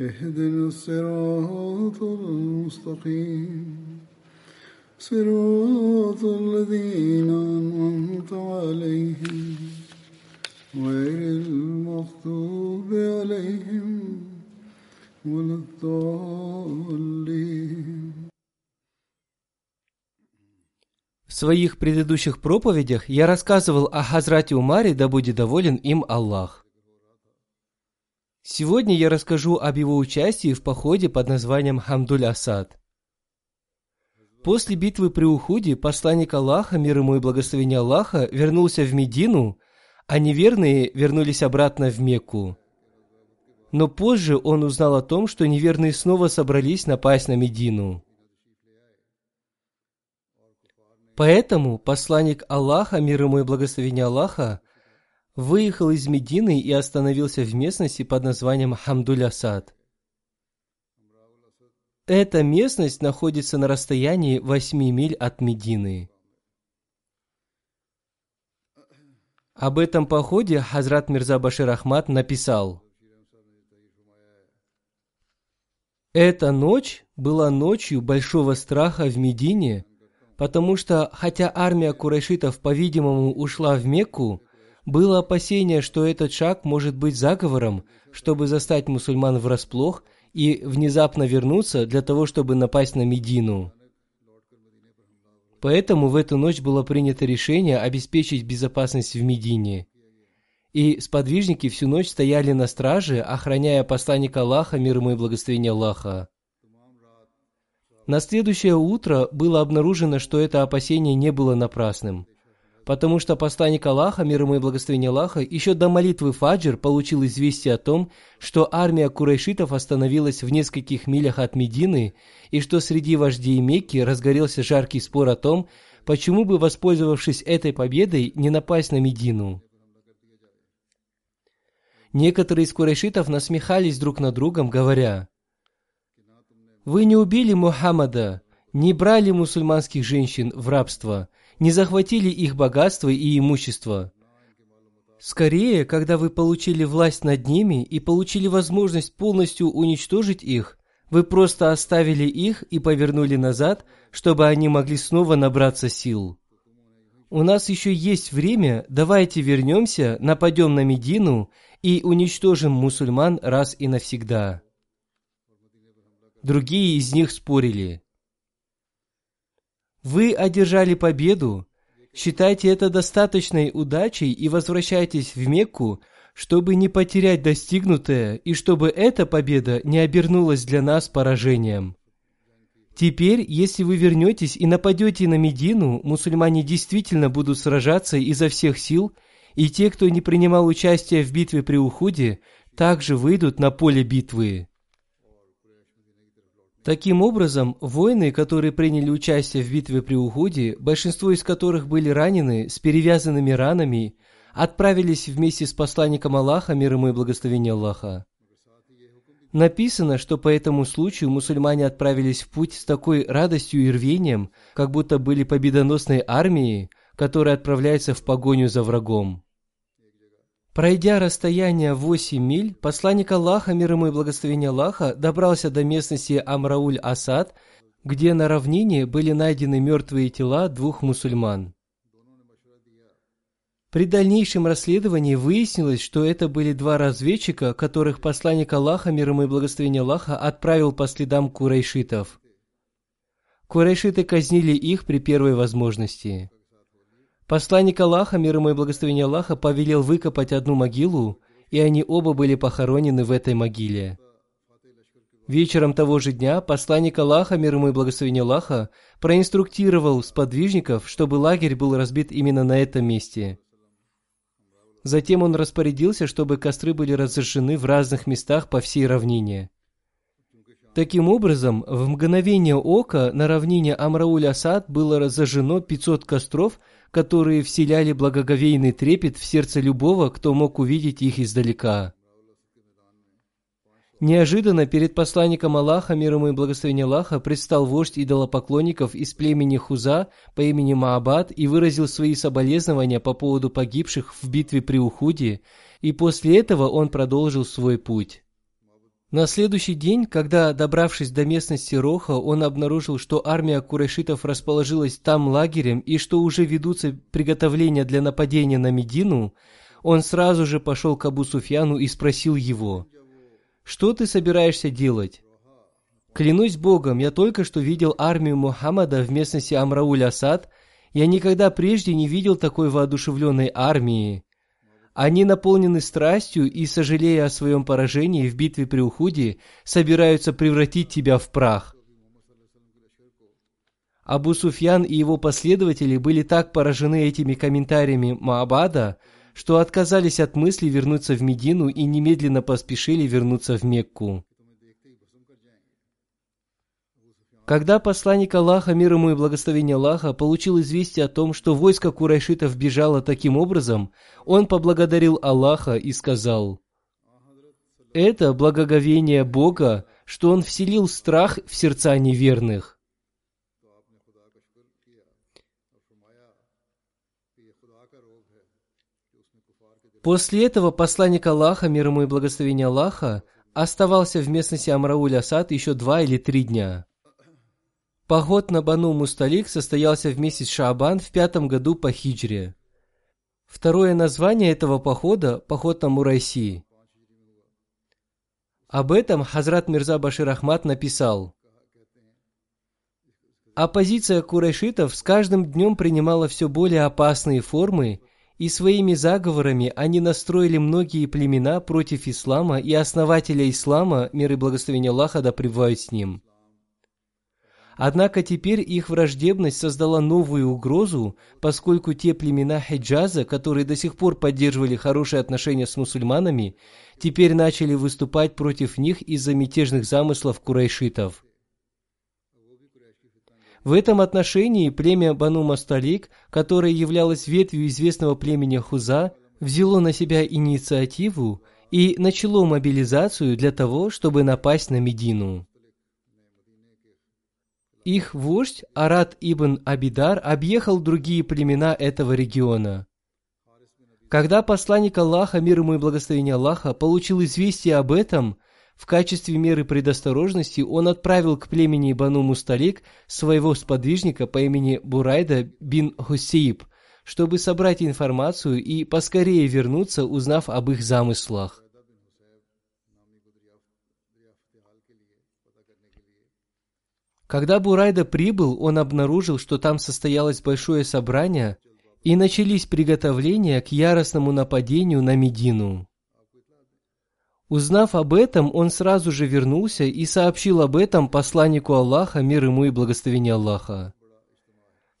اهدنا الصراط المستقيم صراط الذين أنعمت عليهم غير المغضوب عليهم ولا الضالين В своих предыдущих проповедях я рассказывал о Хазрате Умаре, да будет доволен им Аллах. Сегодня я расскажу об его участии в походе под названием Хамдуль Асад. После битвы при Ухуде посланник Аллаха, мир ему и благословение Аллаха, вернулся в Медину, а неверные вернулись обратно в Мекку. Но позже он узнал о том, что неверные снова собрались напасть на Медину. Поэтому посланник Аллаха, мир ему и благословение Аллаха, выехал из Медины и остановился в местности под названием Хамдуль-Асад. Эта местность находится на расстоянии 8 миль от Медины. Об этом походе Хазрат Мирза Башир Ахмад написал. Эта ночь была ночью большого страха в Медине, потому что, хотя армия курайшитов, по-видимому, ушла в Мекку, было опасение, что этот шаг может быть заговором, чтобы застать мусульман врасплох и внезапно вернуться для того, чтобы напасть на Медину. Поэтому в эту ночь было принято решение обеспечить безопасность в Медине. И сподвижники всю ночь стояли на страже, охраняя посланника Аллаха, мир ему и благословение Аллаха. На следующее утро было обнаружено, что это опасение не было напрасным – потому что посланник Аллаха, мир ему и благословение Аллаха, еще до молитвы Фаджр получил известие о том, что армия курайшитов остановилась в нескольких милях от Медины, и что среди вождей Мекки разгорелся жаркий спор о том, почему бы, воспользовавшись этой победой, не напасть на Медину. Некоторые из курайшитов насмехались друг над другом, говоря, «Вы не убили Мухаммада, не брали мусульманских женщин в рабство – не захватили их богатство и имущество. Скорее, когда вы получили власть над ними и получили возможность полностью уничтожить их, вы просто оставили их и повернули назад, чтобы они могли снова набраться сил. У нас еще есть время, давайте вернемся, нападем на Медину и уничтожим мусульман раз и навсегда. Другие из них спорили. Вы одержали победу, считайте это достаточной удачей и возвращайтесь в Мекку, чтобы не потерять достигнутое и чтобы эта победа не обернулась для нас поражением. Теперь, если вы вернетесь и нападете на Медину, мусульмане действительно будут сражаться изо всех сил, и те, кто не принимал участия в битве при Ухуде, также выйдут на поле битвы. Таким образом, воины, которые приняли участие в битве при Уходе, большинство из которых были ранены с перевязанными ранами, отправились вместе с посланником Аллаха, мир ему и благословение Аллаха. Написано, что по этому случаю мусульмане отправились в путь с такой радостью и рвением, как будто были победоносной армией, которая отправляется в погоню за врагом. Пройдя расстояние 8 миль, посланник Аллаха, мир ему и благословение Аллаха, добрался до местности Амрауль-Асад, где на равнине были найдены мертвые тела двух мусульман. При дальнейшем расследовании выяснилось, что это были два разведчика, которых посланник Аллаха, мир ему и благословение Аллаха, отправил по следам курайшитов. Курайшиты казнили их при первой возможности. Посланник Аллаха, мир ему и благословение Аллаха, повелел выкопать одну могилу, и они оба были похоронены в этой могиле. Вечером того же дня посланник Аллаха, мир ему и благословение Аллаха, проинструктировал сподвижников, чтобы лагерь был разбит именно на этом месте. Затем он распорядился, чтобы костры были разожжены в разных местах по всей равнине. Таким образом, в мгновение ока на равнине Амрауль-Асад было разожжено 500 костров, которые вселяли благоговейный трепет в сердце любого, кто мог увидеть их издалека. Неожиданно перед посланником Аллаха, мир ему и благословение Аллаха, предстал вождь идолопоклонников из племени Хуза по имени Маабад и выразил свои соболезнования по поводу погибших в битве при Ухуде, и после этого он продолжил свой путь. На следующий день, когда, добравшись до местности Роха, он обнаружил, что армия курайшитов расположилась там лагерем и что уже ведутся приготовления для нападения на Медину, он сразу же пошел к Абу Суфьяну и спросил его – что ты собираешься делать? Клянусь Богом, я только что видел армию Мухаммада в местности Амрауль-Асад. Я никогда прежде не видел такой воодушевленной армии. Они наполнены страстью и, сожалея о своем поражении в битве при Ухуде, собираются превратить тебя в прах. Абу Суфьян и его последователи были так поражены этими комментариями Маабада, что отказались от мысли вернуться в Медину и немедленно поспешили вернуться в Мекку. Когда посланник Аллаха, мир ему и благословение Аллаха, получил известие о том, что войско курайшитов бежало таким образом, он поблагодарил Аллаха и сказал, «Это благоговение Бога, что Он вселил страх в сердца неверных». После этого посланник Аллаха, мир ему и благословение Аллаха, оставался в местности Амрауль-Асад еще два или три дня. Поход на Бану Мусталик состоялся в месяц Шаабан в пятом году по хиджре. Второе название этого похода – поход на Мурайси. Об этом Хазрат Мирза Башир Ахмад написал. Оппозиция курайшитов с каждым днем принимала все более опасные формы и своими заговорами они настроили многие племена против ислама и основателя ислама, мир и благословение Аллаха да пребывают с ним. Однако теперь их враждебность создала новую угрозу, поскольку те племена Хиджаза, которые до сих пор поддерживали хорошие отношения с мусульманами, теперь начали выступать против них из-за мятежных замыслов курайшитов – в этом отношении племя Бану Масталик, которое являлось ветвью известного племени Хуза, взяло на себя инициативу и начало мобилизацию для того, чтобы напасть на Медину. Их вождь Арат ибн Абидар объехал другие племена этого региона. Когда посланник Аллаха, мир ему и благословение Аллаха, получил известие об этом – в качестве меры предосторожности он отправил к племени Бану Мусталик своего сподвижника по имени Бурайда бин Хусейб, чтобы собрать информацию и поскорее вернуться, узнав об их замыслах. Когда Бурайда прибыл, он обнаружил, что там состоялось большое собрание, и начались приготовления к яростному нападению на Медину. Узнав об этом, он сразу же вернулся и сообщил об этом посланнику Аллаха, мир ему и благословение Аллаха.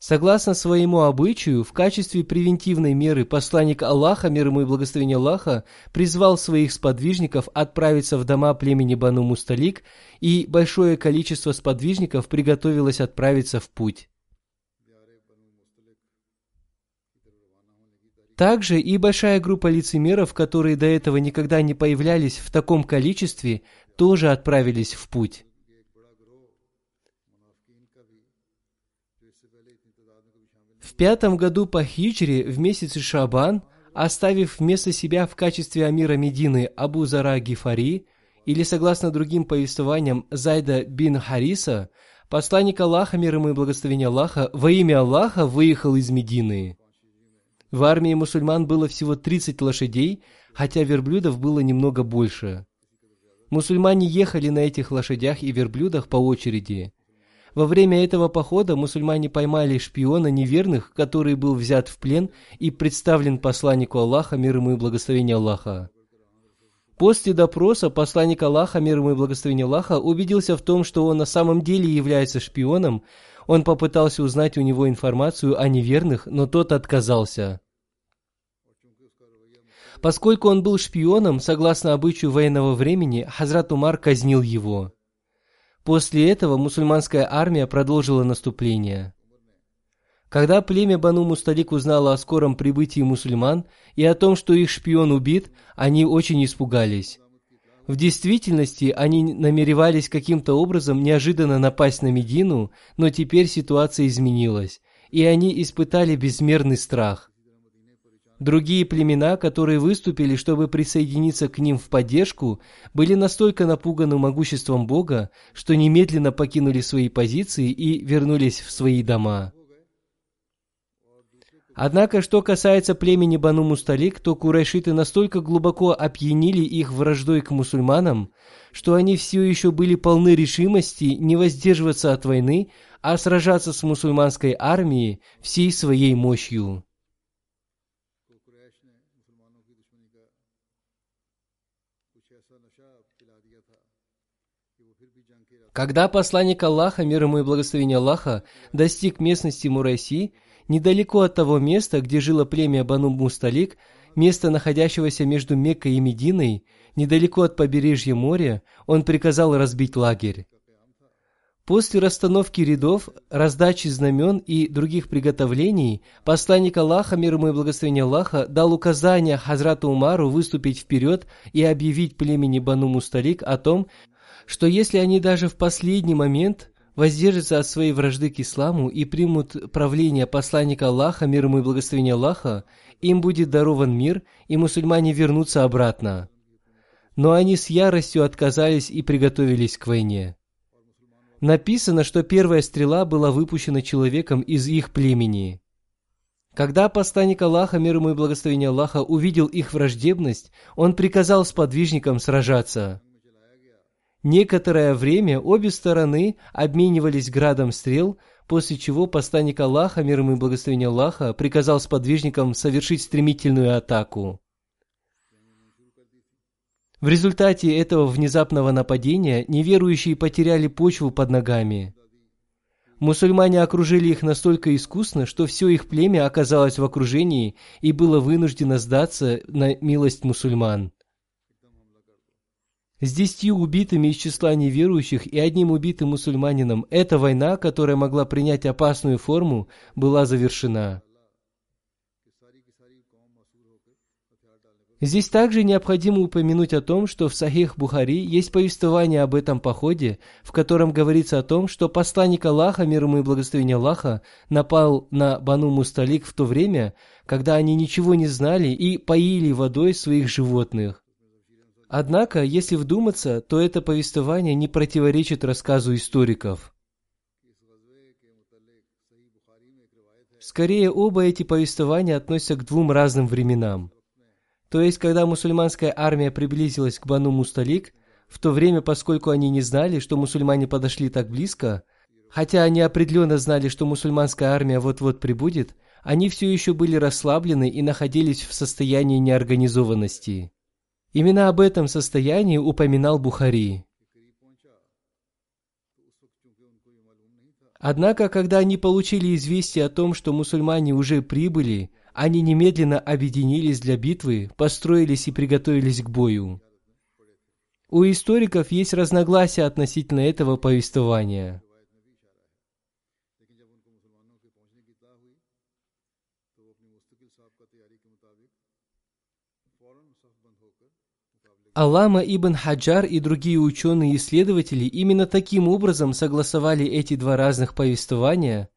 Согласно своему обычаю, в качестве превентивной меры посланник Аллаха, мир ему и благословение Аллаха, призвал своих сподвижников отправиться в дома племени Бану Мусталик, и большое количество сподвижников приготовилось отправиться в путь. Также и большая группа лицемеров, которые до этого никогда не появлялись в таком количестве, тоже отправились в путь. В пятом году по хиджре в месяце Шабан, оставив вместо себя в качестве амира Медины Абу Зара Гифари, или согласно другим повествованиям Зайда бин Хариса, посланник Аллаха, мир ему и благословение Аллаха, во имя Аллаха выехал из Медины. В армии мусульман было всего 30 лошадей, хотя верблюдов было немного больше. Мусульмане ехали на этих лошадях и верблюдах по очереди. Во время этого похода мусульмане поймали шпиона неверных, который был взят в плен и представлен посланнику Аллаха, мир ему и благословение Аллаха. После допроса посланник Аллаха, мир ему и благословение Аллаха, убедился в том, что он на самом деле является шпионом. Он попытался узнать у него информацию о неверных, но тот отказался. Поскольку он был шпионом, согласно обычаю военного времени, Хазрат Умар казнил его. После этого мусульманская армия продолжила наступление. Когда племя Бану Мусталик узнало о скором прибытии мусульман и о том, что их шпион убит, они очень испугались. В действительности они намеревались каким-то образом неожиданно напасть на Медину, но теперь ситуация изменилась, и они испытали безмерный страх. Другие племена, которые выступили, чтобы присоединиться к ним в поддержку, были настолько напуганы могуществом Бога, что немедленно покинули свои позиции и вернулись в свои дома. Однако, что касается племени Бану Мусталик, то курайшиты настолько глубоко опьянили их враждой к мусульманам, что они все еще были полны решимости не воздерживаться от войны, а сражаться с мусульманской армией всей своей мощью. Когда посланник Аллаха, мир ему и благословение Аллаха, достиг местности Мурайси, недалеко от того места, где жило племя Бану Мусталик, место, находящегося между Меккой и Мединой, недалеко от побережья моря, он приказал разбить лагерь. После расстановки рядов, раздачи знамен и других приготовлений, посланник Аллаха, мир ему и благословение Аллаха, дал указание Хазрату Умару выступить вперед и объявить племени Бану Мусталик о том, что если они даже в последний момент воздержатся от своей вражды к исламу и примут правление посланника Аллаха, мир ему и благословение Аллаха, им будет дарован мир, и мусульмане вернутся обратно. Но они с яростью отказались и приготовились к войне. Написано, что первая стрела была выпущена человеком из их племени. Когда посланник Аллаха, мир ему и благословение Аллаха, увидел их враждебность, он приказал сподвижникам сражаться – Некоторое время обе стороны обменивались градом стрел, после чего посланник Аллаха, мир ему и благословение Аллаха, приказал сподвижникам совершить стремительную атаку. В результате этого внезапного нападения неверующие потеряли почву под ногами. Мусульмане окружили их настолько искусно, что все их племя оказалось в окружении и было вынуждено сдаться на милость мусульман. С десятью убитыми из числа неверующих и одним убитым мусульманином эта война, которая могла принять опасную форму, была завершена. Здесь также необходимо упомянуть о том, что в Сахих Бухари есть повествование об этом походе, в котором говорится о том, что посланник Аллаха, мир ему и благословение Аллаха, напал на Бану Мусталик в то время, когда они ничего не знали и поили водой своих животных. Однако, если вдуматься, то это повествование не противоречит рассказу историков. Скорее, оба эти повествования относятся к двум разным временам. То есть, когда мусульманская армия приблизилась к Бану Мусталик, в то время, поскольку они не знали, что мусульмане подошли так близко, хотя они определенно знали, что мусульманская армия вот-вот прибудет, они все еще были расслаблены и находились в состоянии неорганизованности. Именно об этом состоянии упоминал Бухари. Однако, когда они получили известие о том, что мусульмане уже прибыли, они немедленно объединились для битвы, построились и приготовились к бою. У историков есть разногласия относительно этого повествования. Аллама ибн Хаджар и другие ученые и исследователи именно таким образом согласовали эти два разных повествования,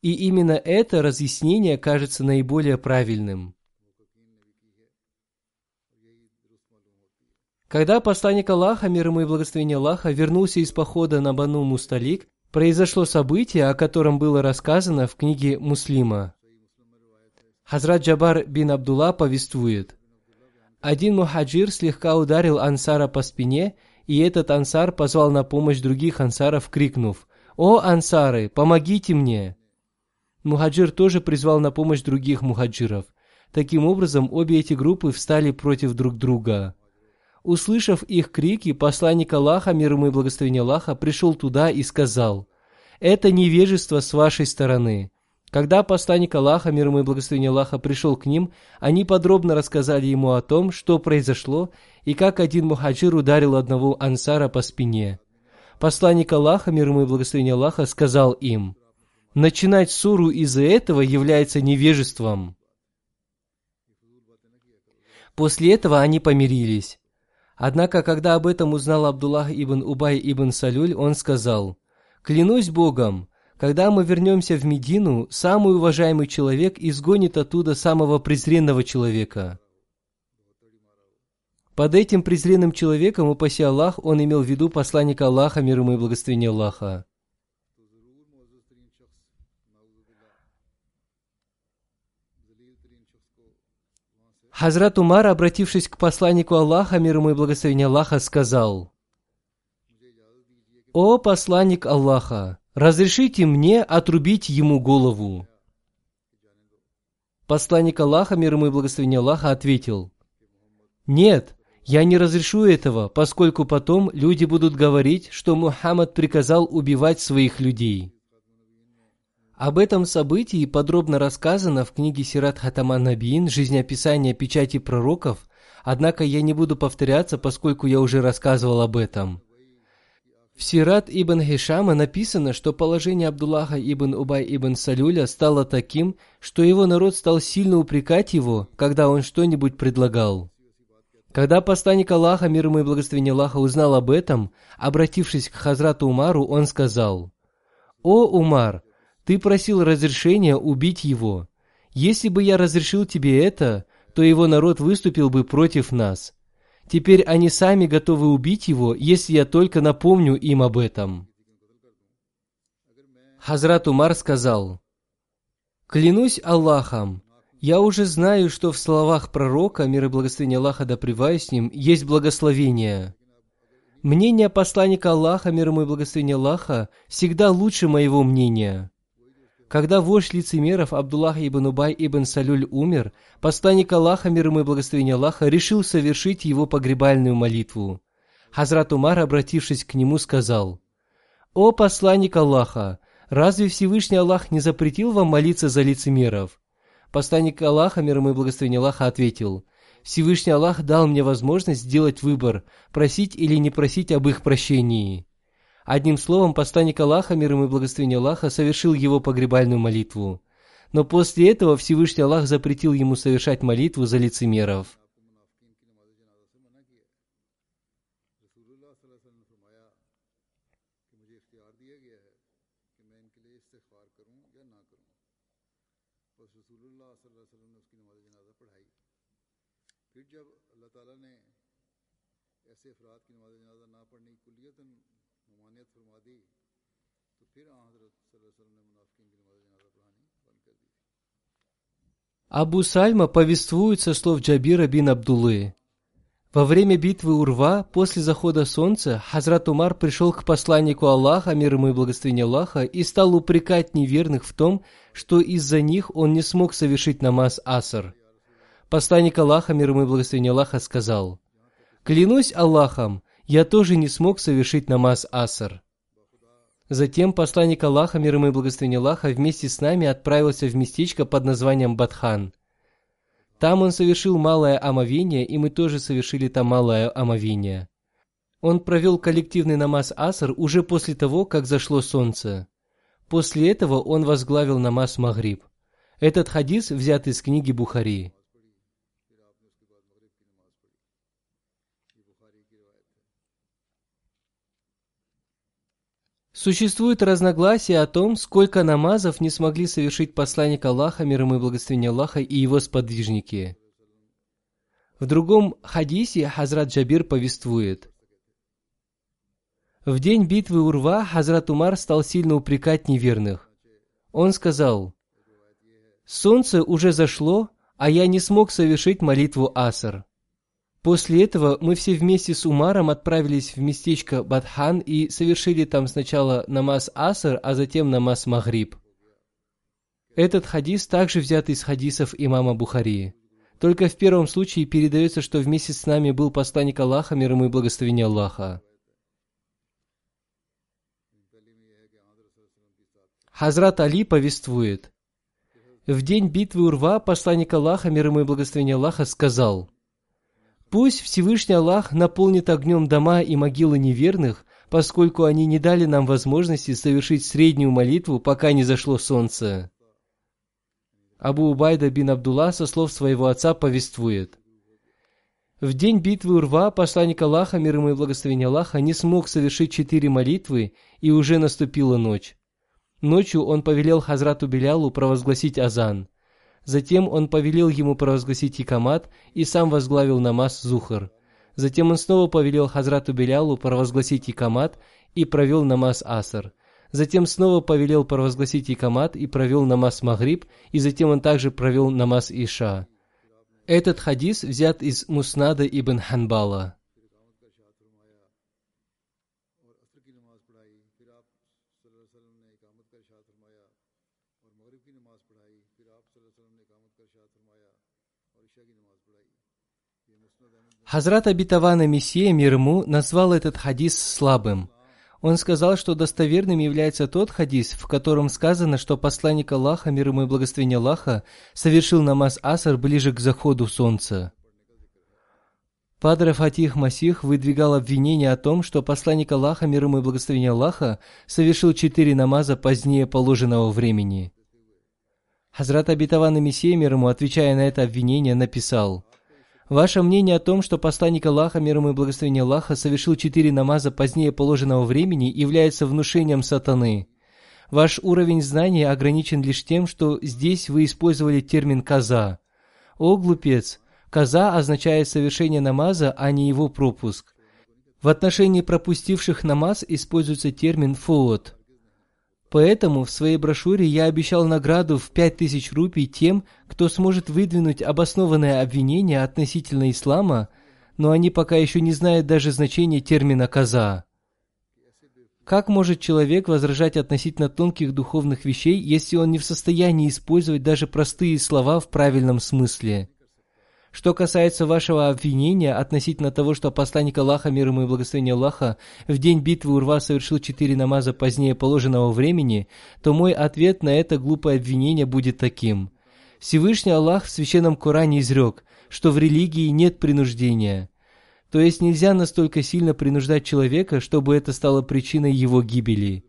и именно это разъяснение кажется наиболее правильным. Когда посланник Аллаха, мир ему и благословение Аллаха, вернулся из похода на Бану Мусталик, произошло событие, о котором было рассказано в книге Муслима. Хазрат Джабар бин Абдулла повествует. Один мухаджир слегка ударил ансара по спине, и этот ансар позвал на помощь других ансаров, крикнув «О, ансары, помогите мне!» Мухаджир тоже призвал на помощь других мухаджиров. Таким образом, обе эти группы встали против друг друга. Услышав их крики, посланник Аллаха, мир ему и благословение Аллаха, пришел туда и сказал, «Это невежество с вашей стороны». Когда посланник Аллаха, мир ему и благословение Аллаха, пришел к ним, они подробно рассказали ему о том, что произошло, и как один мухаджир ударил одного ансара по спине. Посланник Аллаха, мир ему и благословение Аллаха, сказал им, «Начинать суру из-за этого является невежеством». После этого они помирились. Однако, когда об этом узнал Абдуллах ибн Убай ибн Салюль, он сказал, «Клянусь Богом, когда мы вернемся в Медину, самый уважаемый человек изгонит оттуда самого презренного человека». Под этим презренным человеком, упаси Аллах, он имел в виду посланника Аллаха, мир ему и благословение Аллаха. Хазрат Умар, обратившись к посланнику Аллаха, мир ему и благословение Аллаха, сказал, «О посланник Аллаха, разрешите мне отрубить ему голову». Посланник Аллаха, мир ему и благословение Аллаха, ответил, «Нет, я не разрешу этого, поскольку потом люди будут говорить, что Мухаммад приказал убивать своих людей». Об этом событии подробно рассказано в книге Сират Хатаман Набиин «Жизнеописание печати пророков», однако я не буду повторяться, поскольку я уже рассказывал об этом. В Сират ибн Хишама написано, что положение Абдуллаха ибн Убай ибн Салюля стало таким, что его народ стал сильно упрекать его, когда он что-нибудь предлагал. Когда посланник Аллаха, мир ему и благословение Аллаха, узнал об этом, обратившись к Хазрату Умару, он сказал, «О, Умар, ты просил разрешения убить его. Если бы я разрешил тебе это, то его народ выступил бы против нас. Теперь они сами готовы убить его, если я только напомню им об этом. Хазрат Умар сказал, «Клянусь Аллахом, я уже знаю, что в словах пророка, мир и благословение Аллаха да с ним, есть благословение. Мнение посланника Аллаха, мир ему и благословение Аллаха, всегда лучше моего мнения. Когда вождь лицемеров Абдуллах ибн Убай ибн Салюль умер, посланник Аллаха, мир ему и благословение Аллаха, решил совершить его погребальную молитву. Хазрат Умар, обратившись к нему, сказал, «О посланник Аллаха, разве Всевышний Аллах не запретил вам молиться за лицемеров?» Посланник Аллаха, мир ему и благословение Аллаха, ответил, «Всевышний Аллах дал мне возможность сделать выбор, просить или не просить об их прощении». Одним словом, посланник Аллаха, мир ему и благословение Аллаха, совершил его погребальную молитву. Но после этого Всевышний Аллах запретил ему совершать молитву за лицемеров. جب اللہ تعالیٰ نے ایسے افراد کی نماز جنازہ نہ پڑھنے کلیتاً Абу Сальма повествует со слов Джабира бин Абдулы. Во время битвы Урва, после захода солнца, Хазрат Умар пришел к посланнику Аллаха, мир ему и благословение Аллаха, и стал упрекать неверных в том, что из-за них он не смог совершить намаз аср. Посланник Аллаха, мир ему и благословение Аллаха, сказал, «Клянусь Аллахом, я тоже не смог совершить намаз Аср. Затем посланник Аллаха, мир ему и благословение Аллаха, вместе с нами отправился в местечко под названием Батхан. Там он совершил малое омовение, и мы тоже совершили там малое омовение. Он провел коллективный намаз Аср уже после того, как зашло солнце. После этого он возглавил намаз Магриб. Этот хадис взят из книги Бухари. Существует разногласие о том, сколько намазов не смогли совершить посланник Аллаха, мир ему и благословение Аллаха, и его сподвижники. В другом хадисе Хазрат Джабир повествует. В день битвы Урва Хазрат Умар стал сильно упрекать неверных. Он сказал, Солнце уже зашло, а я не смог совершить молитву Аср. После этого мы все вместе с Умаром отправились в местечко Бадхан и совершили там сначала намаз Аср, а затем намаз Магриб. Этот хадис также взят из хадисов имама Бухари. Только в первом случае передается, что вместе с нами был посланник Аллаха, мир ему и благословение Аллаха. Хазрат Али повествует. В день битвы Урва посланник Аллаха, мир ему и благословение Аллаха, сказал, «Пусть Всевышний Аллах наполнит огнем дома и могилы неверных, поскольку они не дали нам возможности совершить среднюю молитву, пока не зашло солнце». Абу Убайда бин Абдулла со слов своего отца повествует. В день битвы Урва посланник Аллаха, мир ему и благословение Аллаха, не смог совершить четыре молитвы, и уже наступила ночь. Ночью он повелел Хазрату Белялу провозгласить азан. Затем он повелел ему провозгласить икамат и сам возглавил намаз Зухар. Затем он снова повелел Хазрату Белялу провозгласить икамат и провел намаз Аср. Затем снова повелел провозгласить икамат и провел намаз Магриб, и затем он также провел намаз Иша. Этот хадис взят из Муснада ибн Ханбала. Хазрат Абитавана Мессия мир назвал этот хадис слабым – он сказал, что достоверным является тот хадис, в котором сказано, что посланник Аллаха, мир ему и благословение Аллаха, совершил намаз Асар ближе к заходу солнца. Падре Фатих Масих выдвигал обвинение о том, что посланник Аллаха, мир ему и благословение Аллаха, совершил четыре намаза позднее положенного времени. Хазрат и Мессия, мир отвечая на это обвинение, написал – Ваше мнение о том, что посланник Аллаха, мир ему и благословение Аллаха, совершил четыре намаза позднее положенного времени, является внушением сатаны. Ваш уровень знания ограничен лишь тем, что здесь вы использовали термин «каза». О, глупец! Каза означает совершение намаза, а не его пропуск. В отношении пропустивших намаз используется термин «фуот». Поэтому в своей брошюре я обещал награду в 5000 рупий тем, кто сможет выдвинуть обоснованное обвинение относительно ислама, но они пока еще не знают даже значения термина «каза». Как может человек возражать относительно тонких духовных вещей, если он не в состоянии использовать даже простые слова в правильном смысле? Что касается вашего обвинения относительно того, что посланник Аллаха, мир ему и благословение Аллаха, в день битвы Урва совершил четыре намаза позднее положенного времени, то мой ответ на это глупое обвинение будет таким. Всевышний Аллах в Священном Коране изрек, что в религии нет принуждения. То есть нельзя настолько сильно принуждать человека, чтобы это стало причиной его гибели.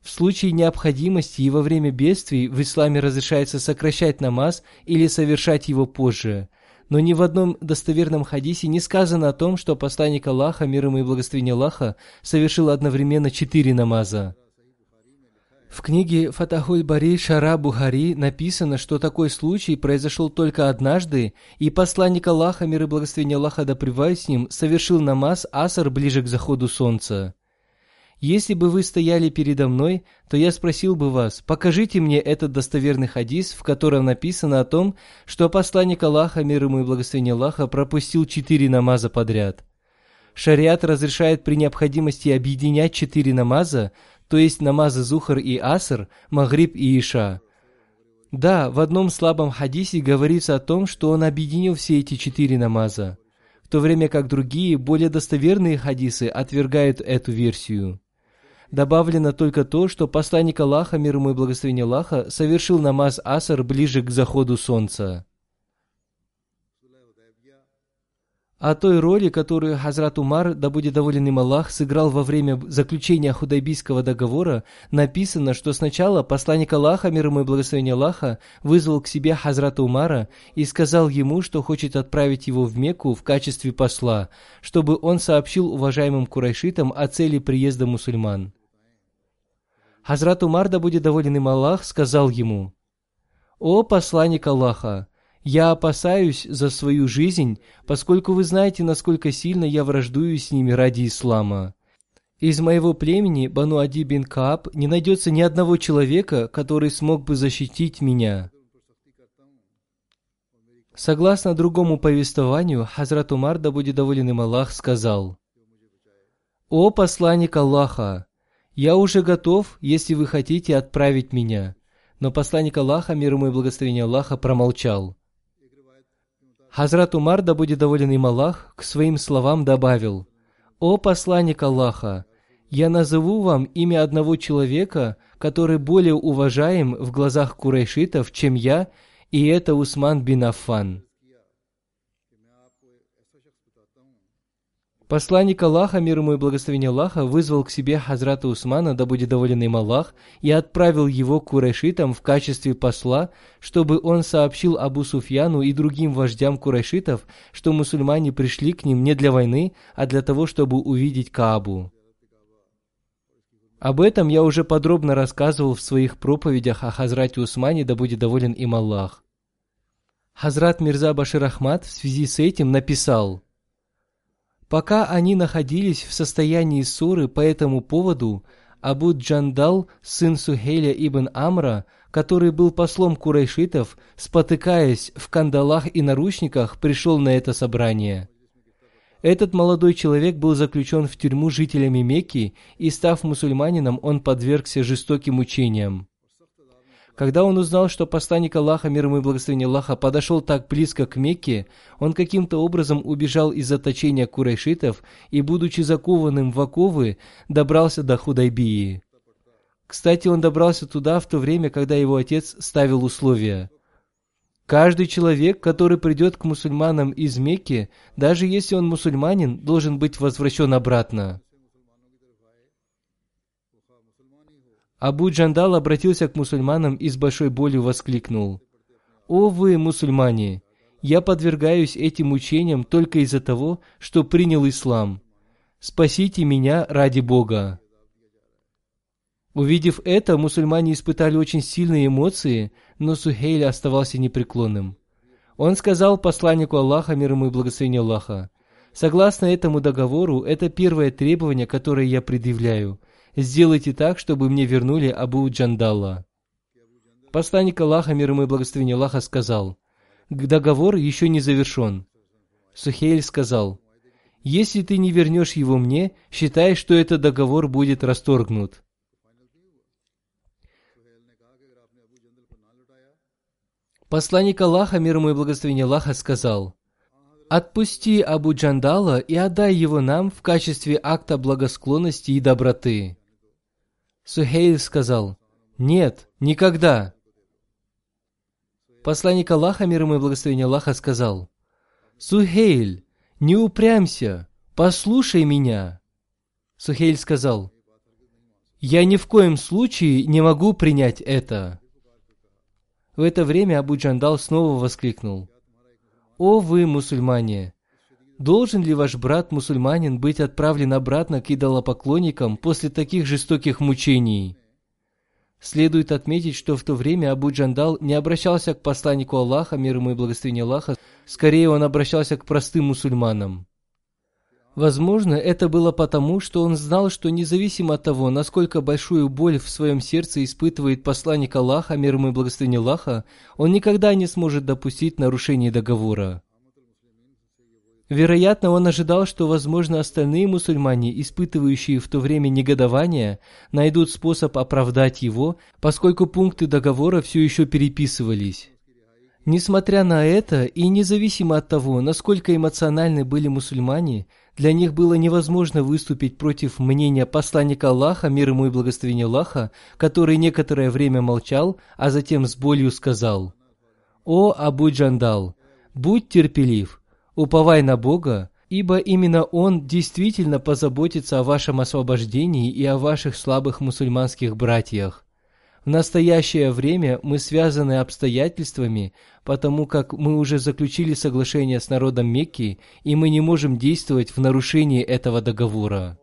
В случае необходимости и во время бедствий в исламе разрешается сокращать намаз или совершать его позже – но ни в одном достоверном хадисе не сказано о том, что посланник Аллаха, мир ему и благословение Аллаха, совершил одновременно четыре намаза. В книге Фатахуль Бари Шара Бухари написано, что такой случай произошел только однажды, и посланник Аллаха, мир и благословение Аллаха да с ним, совершил намаз асар ближе к заходу солнца. Если бы вы стояли передо мной, то я спросил бы вас, покажите мне этот достоверный хадис, в котором написано о том, что посланник Аллаха, мир ему и благословение Аллаха, пропустил четыре намаза подряд. Шариат разрешает при необходимости объединять четыре намаза, то есть намазы Зухар и Аср, Магриб и Иша. Да, в одном слабом хадисе говорится о том, что он объединил все эти четыре намаза, в то время как другие, более достоверные хадисы отвергают эту версию. Добавлено только то, что посланник Аллаха, мир ему и благословение Аллаха, совершил намаз Асар ближе к заходу солнца. О той роли, которую Хазрат Умар, да будет доволен им Аллах, сыграл во время заключения Худайбийского договора, написано, что сначала посланник Аллаха, мир ему и благословение Аллаха, вызвал к себе Хазрата Умара и сказал ему, что хочет отправить его в Мекку в качестве посла, чтобы он сообщил уважаемым курайшитам о цели приезда мусульман. Хазрат Умар, да будет доволен им Аллах, сказал ему, «О посланник Аллаха, я опасаюсь за свою жизнь, поскольку вы знаете, насколько сильно я враждую с ними ради ислама. Из моего племени, Бану Ади бин Кааб, не найдется ни одного человека, который смог бы защитить меня». Согласно другому повествованию, Хазрат Умар, да будет доволен им Аллах, сказал, «О посланник Аллаха, я уже готов, если вы хотите отправить меня». Но посланник Аллаха, мир ему и благословение Аллаха, промолчал. Хазрат Умар, да будет доволен им Аллах, к своим словам добавил, «О посланник Аллаха, я назову вам имя одного человека, который более уважаем в глазах курайшитов, чем я, и это Усман бин Аффан. Посланник Аллаха, мир ему и благословение Аллаха, вызвал к себе Хазрата Усмана, да будет доволен им Аллах, и отправил его к Курайшитам в качестве посла, чтобы он сообщил Абу Суфьяну и другим вождям Курайшитов, что мусульмане пришли к ним не для войны, а для того, чтобы увидеть Каабу. Об этом я уже подробно рассказывал в своих проповедях о Хазрате Усмане, да будет доволен им Аллах. Хазрат Мирза Башир Ахмад в связи с этим написал, Пока они находились в состоянии ссоры по этому поводу, Абу Джандал, сын Сухейля ибн Амра, который был послом курайшитов, спотыкаясь в кандалах и наручниках, пришел на это собрание. Этот молодой человек был заключен в тюрьму жителями Мекки, и, став мусульманином, он подвергся жестоким мучениям. Когда он узнал, что посланник Аллаха, мир ему и благословение Аллаха, подошел так близко к Мекке, он каким-то образом убежал из заточения курайшитов и, будучи закованным в оковы, добрался до Худайбии. Кстати, он добрался туда в то время, когда его отец ставил условия. Каждый человек, который придет к мусульманам из Мекки, даже если он мусульманин, должен быть возвращен обратно. Абу Джандал обратился к мусульманам и с большой болью воскликнул. «О вы, мусульмане! Я подвергаюсь этим мучениям только из-за того, что принял ислам. Спасите меня ради Бога!» Увидев это, мусульмане испытали очень сильные эмоции, но Сухейль оставался непреклонным. Он сказал посланнику Аллаха, мир ему и благословение Аллаха, «Согласно этому договору, это первое требование, которое я предъявляю. Сделайте так, чтобы мне вернули Абу Джандалла». Посланник Аллаха, мир ему и благословение Аллаха, сказал, «Договор еще не завершен». Сухейль сказал, «Если ты не вернешь его мне, считай, что этот договор будет расторгнут». Посланник Аллаха, мир ему и благословение Аллаха, сказал, «Отпусти Абу Джандала и отдай его нам в качестве акта благосклонности и доброты». Сухейль сказал, «Нет, никогда». Посланник Аллаха, мир ему и благословение Аллаха, сказал, «Сухейль, не упрямься, послушай меня». Сухейль сказал, «Я ни в коем случае не могу принять это». В это время Абу Джандал снова воскликнул. «О вы, мусульмане! Должен ли ваш брат-мусульманин быть отправлен обратно к идолопоклонникам после таких жестоких мучений?» Следует отметить, что в то время Абу Джандал не обращался к посланнику Аллаха, мир ему и благословение Аллаха, скорее он обращался к простым мусульманам. Возможно, это было потому, что он знал, что независимо от того, насколько большую боль в своем сердце испытывает посланник Аллаха, мир ему и благословение Аллаха, он никогда не сможет допустить нарушения договора. Вероятно, он ожидал, что, возможно, остальные мусульмане, испытывающие в то время негодование, найдут способ оправдать его, поскольку пункты договора все еще переписывались. Несмотря на это, и независимо от того, насколько эмоциональны были мусульмане, для них было невозможно выступить против мнения посланника Аллаха, мир ему и благословения Аллаха, который некоторое время молчал, а затем с болью сказал, «О Абу Джандал, будь терпелив, уповай на Бога, ибо именно Он действительно позаботится о вашем освобождении и о ваших слабых мусульманских братьях. В настоящее время мы связаны обстоятельствами, потому как мы уже заключили соглашение с народом Мекки, и мы не можем действовать в нарушении этого договора.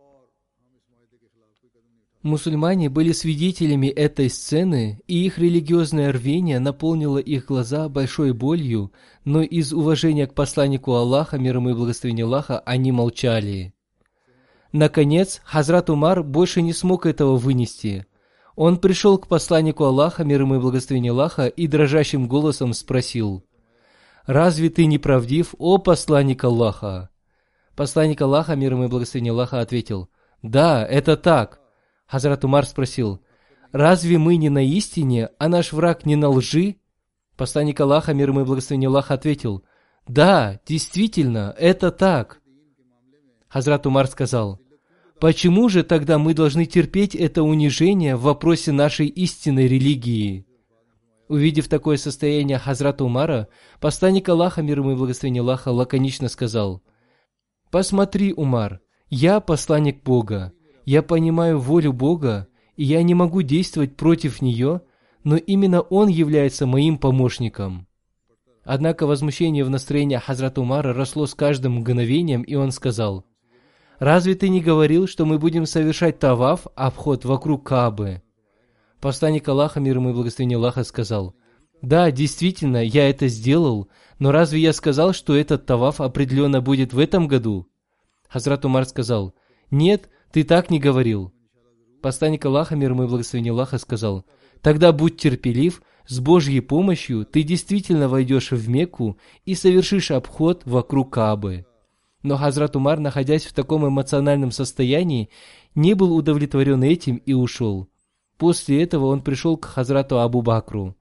Мусульмане были свидетелями этой сцены, и их религиозное рвение наполнило их глаза большой болью, но из уважения к посланнику Аллаха, мир ему и благословение Аллаха, они молчали. Наконец, Хазрат Умар больше не смог этого вынести – он пришел к посланнику Аллаха, мир ему и благословение Аллаха, и дрожащим голосом спросил, «Разве ты не правдив, о посланник Аллаха?» Посланник Аллаха, мир ему и благословение Аллаха, ответил, «Да, это так». Хазрат Умар спросил, «Разве мы не на истине, а наш враг не на лжи?» Посланник Аллаха, мир ему и благословение Аллаха, ответил, «Да, действительно, это так». Хазрат Умар сказал, «Почему же тогда мы должны терпеть это унижение в вопросе нашей истинной религии?» Увидев такое состояние Хазрата Умара, посланник Аллаха, мир ему и благословение Аллаха, лаконично сказал, «Посмотри, Умар, я посланник Бога, я понимаю волю Бога, и я не могу действовать против нее, но именно Он является моим помощником». Однако возмущение в настроении Хазрата Умара росло с каждым мгновением, и он сказал, «Разве ты не говорил, что мы будем совершать таваф, обход вокруг Каабы?» Посланник Аллаха, мир ему и благословение Аллаха, сказал, «Да, действительно, я это сделал, но разве я сказал, что этот таваф определенно будет в этом году?» Хазрат Умар сказал, «Нет, ты так не говорил». Посланник Аллаха, мир ему и благословение Аллаха, сказал, «Тогда будь терпелив, с Божьей помощью ты действительно войдешь в Мекку и совершишь обход вокруг Каабы». Но Хазрат Умар, находясь в таком эмоциональном состоянии, не был удовлетворен этим и ушел. После этого он пришел к Хазрату Абу Бакру.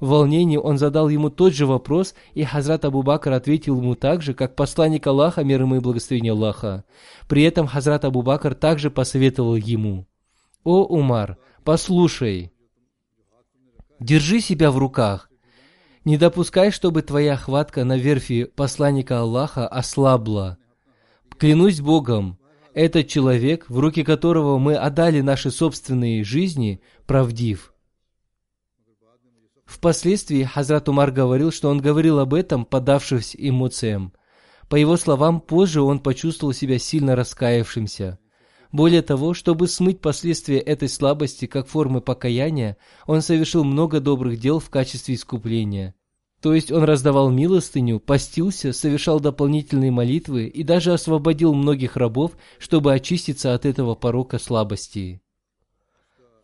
В волнении он задал ему тот же вопрос, и Хазрат Абу Бакр ответил ему так же, как посланник Аллаха, мир ему и благословение Аллаха. При этом Хазрат Абу Бакр также посоветовал ему. «О, Умар, послушай, держи себя в руках, не допускай, чтобы твоя хватка на верфи посланника Аллаха ослабла. Клянусь Богом, этот человек, в руки которого мы отдали наши собственные жизни, правдив. Впоследствии Хазрат Умар говорил, что он говорил об этом, подавшись эмоциям. По его словам, позже он почувствовал себя сильно раскаявшимся. Более того, чтобы смыть последствия этой слабости как формы покаяния, он совершил много добрых дел в качестве искупления. То есть он раздавал милостыню, постился, совершал дополнительные молитвы и даже освободил многих рабов, чтобы очиститься от этого порока слабости.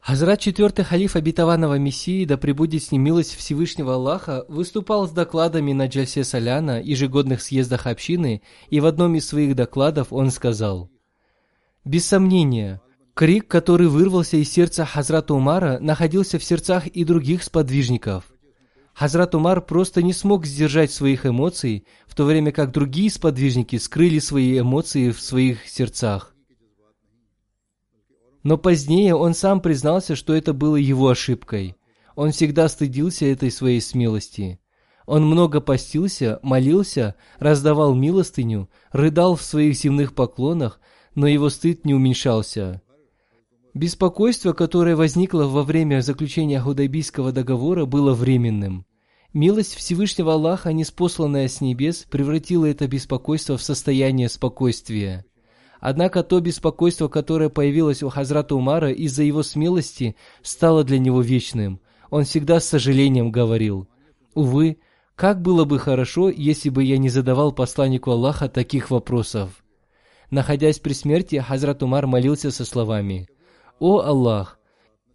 Хазрат четвертый халиф обетованного Мессии, да пребудет с ним милость Всевышнего Аллаха, выступал с докладами на Джальсе Соляна, ежегодных съездах общины, и в одном из своих докладов он сказал, «Без сомнения, крик, который вырвался из сердца Хазрата Умара, находился в сердцах и других сподвижников. Хазрат Умар просто не смог сдержать своих эмоций, в то время как другие сподвижники скрыли свои эмоции в своих сердцах. Но позднее он сам признался, что это было его ошибкой. Он всегда стыдился этой своей смелости. Он много постился, молился, раздавал милостыню, рыдал в своих земных поклонах, но его стыд не уменьшался. Беспокойство, которое возникло во время заключения Худайбийского договора, было временным. Милость Всевышнего Аллаха, неспосланная с небес, превратила это беспокойство в состояние спокойствия. Однако то беспокойство, которое появилось у Хазрата Умара из-за его смелости, стало для него вечным. Он всегда с сожалением говорил, «Увы, как было бы хорошо, если бы я не задавал посланнику Аллаха таких вопросов». Находясь при смерти, Хазрат Умар молился со словами – «О Аллах,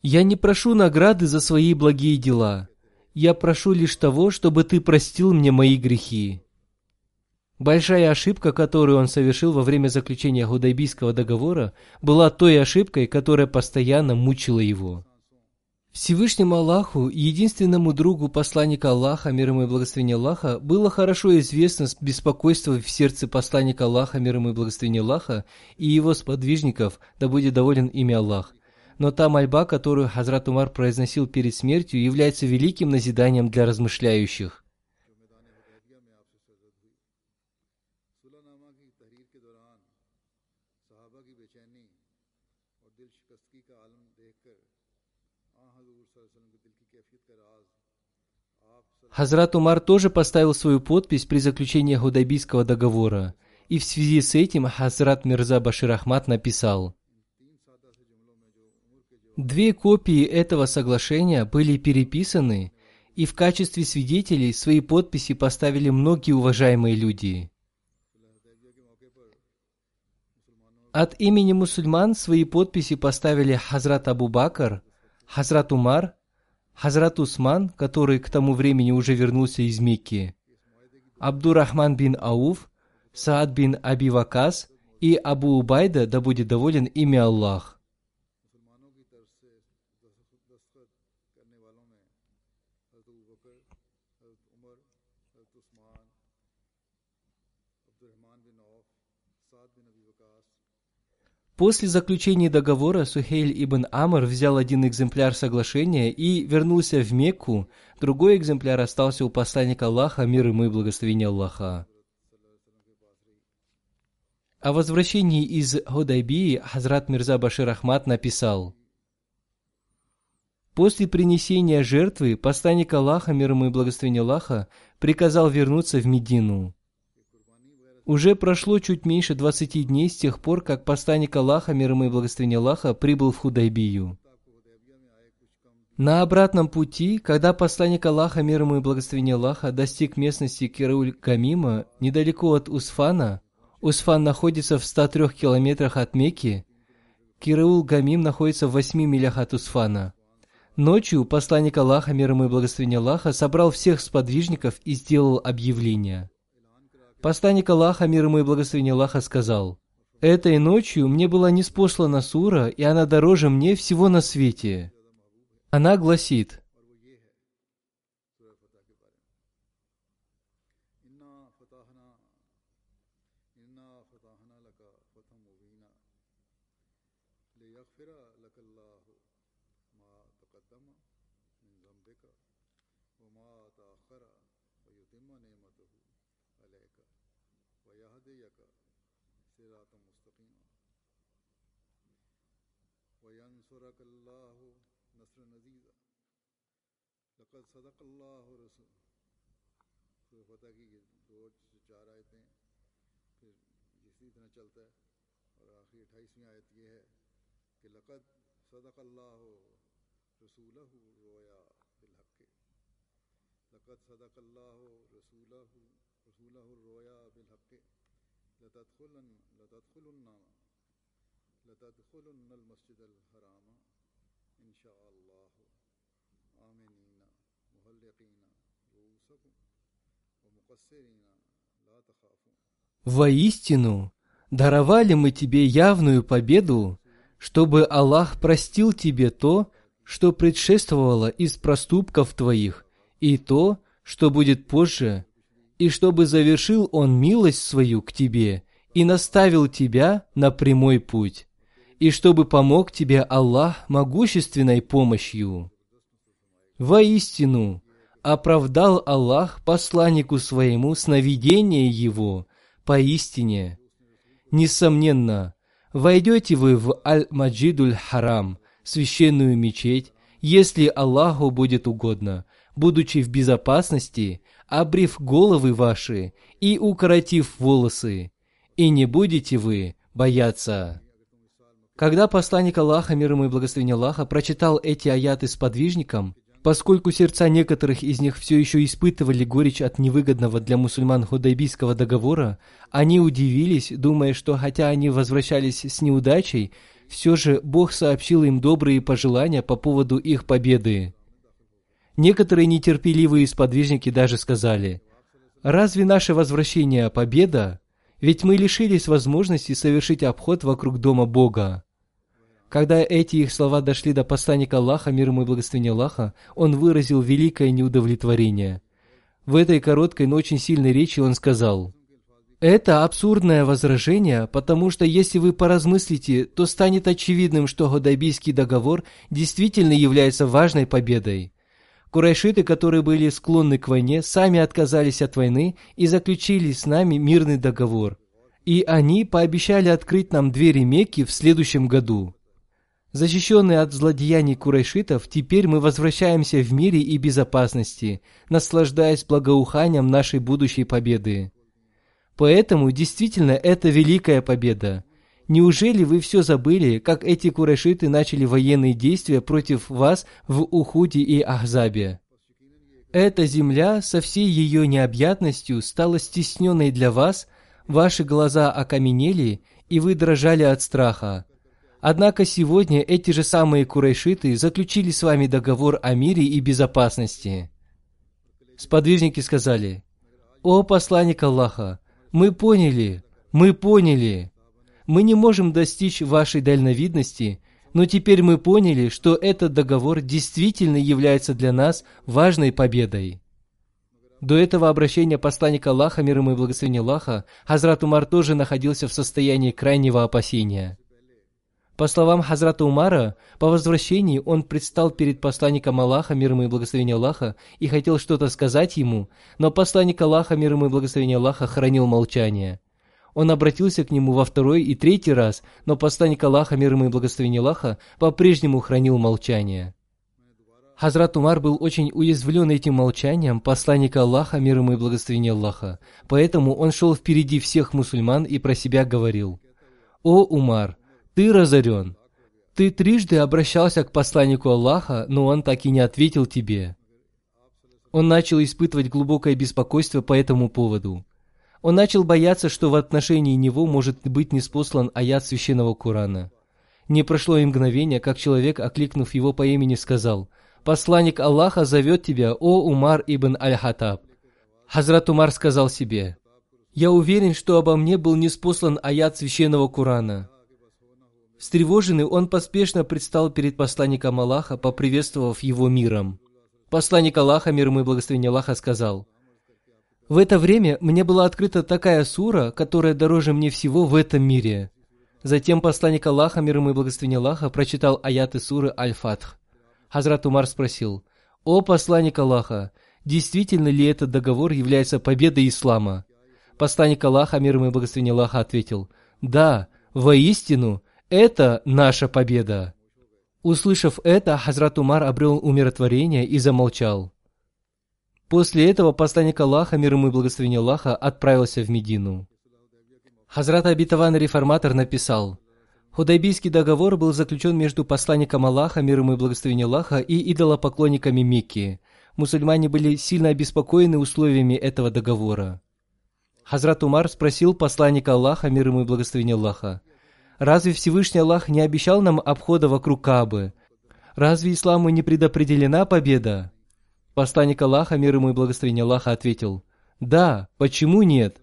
я не прошу награды за свои благие дела. Я прошу лишь того, чтобы Ты простил мне мои грехи». Большая ошибка, которую он совершил во время заключения Гудайбийского договора, была той ошибкой, которая постоянно мучила его. Всевышнему Аллаху, единственному другу посланника Аллаха, мир ему и благословение Аллаха, было хорошо известно беспокойство в сердце посланника Аллаха, мир ему и благословение Аллаха, и его сподвижников, да будет доволен ими Аллах но та мольба, которую Хазрат Умар произносил перед смертью, является великим назиданием для размышляющих. Хазрат Умар тоже поставил свою подпись при заключении Худайбийского договора, и в связи с этим Хазрат Мирза Башир Ахмад написал – Две копии этого соглашения были переписаны, и в качестве свидетелей свои подписи поставили многие уважаемые люди. От имени мусульман свои подписи поставили Хазрат Абу Бакр, Хазрат Умар, Хазрат Усман, который к тому времени уже вернулся из Мекки, Абдурахман бин Ауф, Саад бин Аби Вакас и Абу Убайда, да будет доволен ими Аллах. После заключения договора Сухейль ибн Амр взял один экземпляр соглашения и вернулся в Мекку, другой экземпляр остался у посланника Аллаха, мир ему и благословение Аллаха. О возвращении из Худайбии Хазрат Мирза Башир Ахмад написал, После принесения жертвы посланник Аллаха, мир ему и благословение Аллаха, приказал вернуться в Медину. Уже прошло чуть меньше 20 дней с тех пор, как посланник Аллаха, мир ему и благословение Аллаха, прибыл в Худайбию. На обратном пути, когда посланник Аллаха, мир ему и благословение Аллаха, достиг местности Кирауль-Камима, недалеко от Усфана, Усфан находится в 103 километрах от Мекки, Кираул-Гамим находится в 8 милях от Усфана. Ночью посланник Аллаха, мир ему и благословение Аллаха, собрал всех сподвижников и сделал объявление. Посланник Аллаха, мир ему и благословение Аллаха, сказал, «Этой ночью мне была неспослана сура, и она дороже мне всего на свете». Она гласит, علیک و یہد یک سرات مستقیم و ینسرک اللہ نصر نزیز لقد صدق اللہ رسول پھر فتح کی یہ دو چار آیتیں پھر جس طرح چلتا ہے اور آخری اٹھائیسویں آیت یہ ہے کہ لقد صدق اللہ رسول رویا بالحق لقد صدق اللہ رسول رسوله الرؤيا بالحق. لتدخلن لتدخلن لتدخلن المسجد الحرام إن شاء الله. آمنين مهلقين رؤوسكم ومقصرين لا تخافون. Воистину, даровали мы тебе явную победу, чтобы Аллах простил тебе то, что предшествовало из проступков твоих, и то, что будет позже, и чтобы завершил Он милость свою к тебе и наставил тебя на прямой путь, и чтобы помог тебе Аллах могущественной помощью. Воистину, оправдал Аллах посланнику своему сновидение его, поистине. Несомненно, войдете вы в Аль-Маджидуль-Харам, священную мечеть, если Аллаху будет угодно, будучи в безопасности, обрив головы ваши и укоротив волосы, и не будете вы бояться. Когда посланник Аллаха, мир ему и благословение Аллаха, прочитал эти аяты с подвижником, поскольку сердца некоторых из них все еще испытывали горечь от невыгодного для мусульман худайбийского договора, они удивились, думая, что хотя они возвращались с неудачей, все же Бог сообщил им добрые пожелания по поводу их победы. Некоторые нетерпеливые сподвижники даже сказали, «Разве наше возвращение победа? Ведь мы лишились возможности совершить обход вокруг дома Бога». Когда эти их слова дошли до посланника Аллаха, мир ему и благословение Аллаха, он выразил великое неудовлетворение. В этой короткой, но очень сильной речи он сказал, «Это абсурдное возражение, потому что если вы поразмыслите, то станет очевидным, что Годайбийский договор действительно является важной победой. Курайшиты, которые были склонны к войне, сами отказались от войны и заключили с нами мирный договор. И они пообещали открыть нам двери Мекки в следующем году. Защищенные от злодеяний курайшитов, теперь мы возвращаемся в мире и безопасности, наслаждаясь благоуханием нашей будущей победы. Поэтому действительно это великая победа. Неужели вы все забыли, как эти курайшиты начали военные действия против вас в Ухуде и Ахзабе? Эта земля со всей ее необъятностью стала стесненной для вас, ваши глаза окаменели, и вы дрожали от страха. Однако сегодня эти же самые курайшиты заключили с вами договор о мире и безопасности. Сподвижники сказали, «О посланник Аллаха, мы поняли, мы поняли. Мы не можем достичь вашей дальновидности, но теперь мы поняли, что этот договор действительно является для нас важной победой». До этого обращения посланника Аллаха, мир ему и благословения Аллаха, Хазрат Умар тоже находился в состоянии крайнего опасения. По словам Хазрата Умара, по возвращении он предстал перед посланником Аллаха, мир ему и благословения Аллаха, и хотел что-то сказать ему, но посланник Аллаха, мир ему и благословения Аллаха, хранил молчание. Он обратился к нему во второй и третий раз, но посланник Аллаха, мир ему и благословения Аллаха, по-прежнему хранил молчание. Хазрат Умар был очень уязвлен этим молчанием посланника Аллаха, мир ему и благословения Аллаха, поэтому он шел впереди всех мусульман и про себя говорил, «О, Умар, ты разорен! Ты трижды обращался к посланнику Аллаха, но он так и не ответил тебе». Он начал испытывать глубокое беспокойство по этому поводу. Он начал бояться, что в отношении него может быть неспослан аят священного Корана. Не прошло и мгновение, как человек, окликнув его по имени, сказал – посланник Аллаха зовет тебя, о Умар ибн Аль-Хатаб. Хазрат Умар сказал себе, «Я уверен, что обо мне был неспослан аят священного Корана». Встревоженный, он поспешно предстал перед посланником Аллаха, поприветствовав его миром. Посланник Аллаха, мир ему и благословение Аллаха, сказал, «В это время мне была открыта такая сура, которая дороже мне всего в этом мире». Затем посланник Аллаха, мир ему и благословение Аллаха, прочитал аяты суры Аль-Фатх. Хазрат Умар спросил, «О посланник Аллаха, действительно ли этот договор является победой ислама?» Посланник Аллаха, мир ему и благословение Аллаха, ответил, «Да, воистину, это наша победа». Услышав это, Хазрат Умар обрел умиротворение и замолчал. После этого посланник Аллаха, мир ему и благословение Аллаха, отправился в Медину. Хазрат Абитаван Реформатор написал, Худайбийский договор был заключен между посланником Аллаха, мир ему и благословение Аллаха, и идолопоклонниками Мекки. Мусульмане были сильно обеспокоены условиями этого договора. Хазрат Умар спросил посланника Аллаха, мир ему и благословение Аллаха, «Разве Всевышний Аллах не обещал нам обхода вокруг Кабы? Разве исламу не предопределена победа?» Посланник Аллаха, мир ему и благословение Аллаха, ответил, «Да, почему нет?»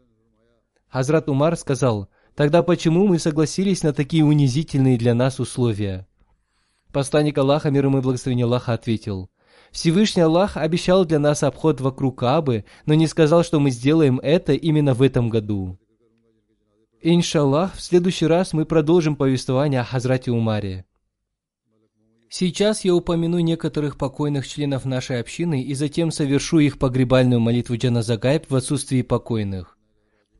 Хазрат Умар сказал, Тогда почему мы согласились на такие унизительные для нас условия? Посланник Аллаха, мир ему и благословение Аллаха, ответил, Всевышний Аллах обещал для нас обход вокруг Каабы, но не сказал, что мы сделаем это именно в этом году. Иншаллах, в следующий раз мы продолжим повествование о Хазрате Умаре. Сейчас я упомяну некоторых покойных членов нашей общины и затем совершу их погребальную молитву Джаназагайб в отсутствии покойных.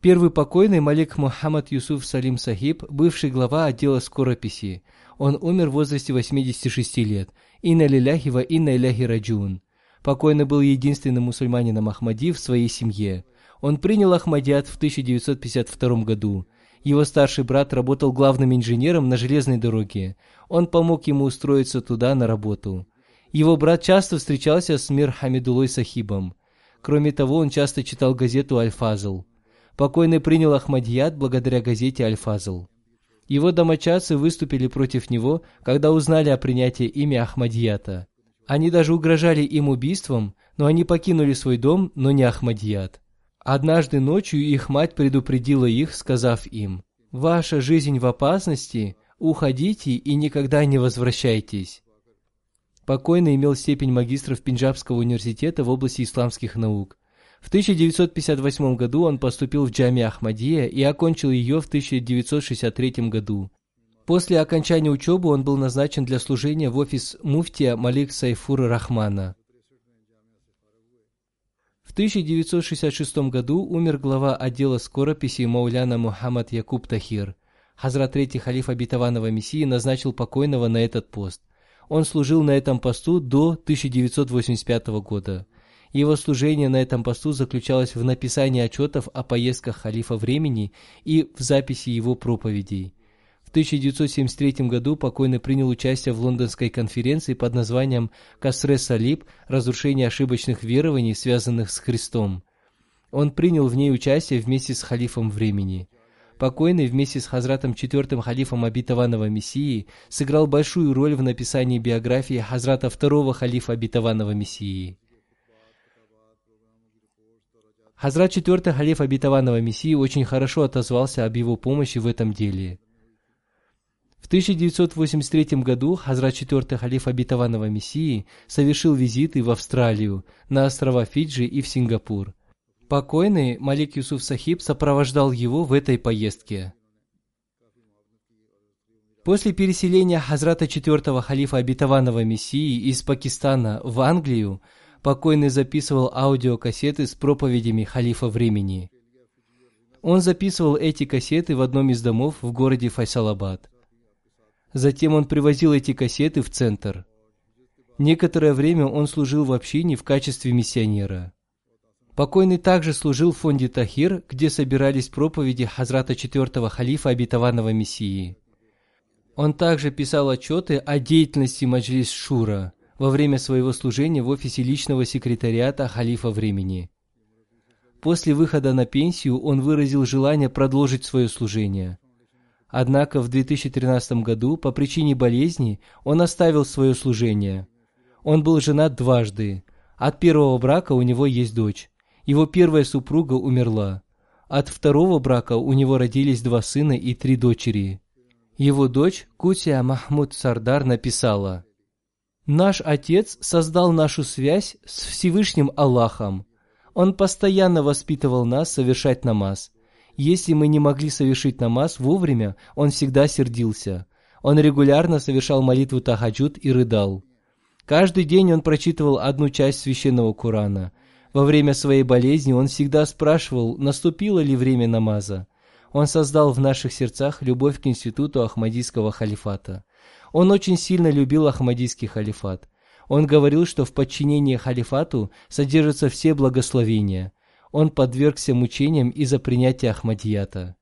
Первый покойный Малик Мухаммад Юсуф Салим Сахиб, бывший глава отдела скорописи. Он умер в возрасте 86 лет. Инна лиляхи ва инна иляхи раджун. Покойный был единственным мусульманином Ахмади в своей семье. Он принял Ахмадиат в 1952 году. Его старший брат работал главным инженером на железной дороге. Он помог ему устроиться туда на работу. Его брат часто встречался с Мир Хамидулой Сахибом. Кроме того, он часто читал газету «Аль-Фазл». Покойный принял Ахмадият благодаря газете «Аль-Фазл». Его домочадцы выступили против него, когда узнали о принятии имя Ахмадията. Они даже угрожали им убийством, но они покинули свой дом, но не Ахмадият. Однажды ночью их мать предупредила их, сказав им, «Ваша жизнь в опасности, уходите и никогда не возвращайтесь». Покойный имел степень магистров Пенджабского университета в области исламских наук. В 1958 году он поступил в Джами Ахмадия и окончил ее в 1963 году. После окончания учебы он был назначен для служения в офис муфтия Малик Сайфур Рахмана. В 1966 году умер глава отдела скорописи Мауляна Мухаммад Якуб Тахир. Хазрат Третий халиф обетованного Мессии назначил покойного на этот пост. Он служил на этом посту до 1985 года. Его служение на этом посту заключалось в написании отчетов о поездках халифа времени и в записи его проповедей. В 1973 году покойный принял участие в лондонской конференции под названием «Касре Салиб. Разрушение ошибочных верований, связанных с Христом». Он принял в ней участие вместе с халифом времени. Покойный вместе с Хазратом четвертым халифом обетованного Мессии сыграл большую роль в написании биографии Хазрата второго халифа обетованного Мессии. Хазрат четвертый халиф обетованного Мессии очень хорошо отозвался об его помощи в этом деле. В 1983 году Хазрат четвертый халиф обетованного Мессии совершил визиты в Австралию, на острова Фиджи и в Сингапур. Покойный Малик Юсуф Сахиб сопровождал его в этой поездке. После переселения Хазрата четвертого халифа обетованного Мессии из Пакистана в Англию, покойный записывал аудиокассеты с проповедями халифа времени. Он записывал эти кассеты в одном из домов в городе Файсалабад. Затем он привозил эти кассеты в центр. Некоторое время он служил в общине в качестве миссионера. Покойный также служил в фонде Тахир, где собирались проповеди Хазрата четвертого халифа обетованного Мессии. Он также писал отчеты о деятельности Маджлис Шура во время своего служения в офисе личного секретариата халифа времени. После выхода на пенсию он выразил желание продолжить свое служение. Однако в 2013 году по причине болезни он оставил свое служение. Он был женат дважды. От первого брака у него есть дочь. Его первая супруга умерла. От второго брака у него родились два сына и три дочери. Его дочь Кутия Махмуд Сардар написала, «Наш Отец создал нашу связь с Всевышним Аллахом. Он постоянно воспитывал нас совершать намаз. Если мы не могли совершить намаз вовремя, он всегда сердился. Он регулярно совершал молитву Тахаджуд и рыдал. Каждый день он прочитывал одну часть священного Корана. Во время своей болезни он всегда спрашивал, наступило ли время намаза. Он создал в наших сердцах любовь к институту Ахмадийского халифата. Он очень сильно любил Ахмадийский халифат. Он говорил, что в подчинении халифату содержатся все благословения. Он подвергся мучениям из-за принятия Ахмадията.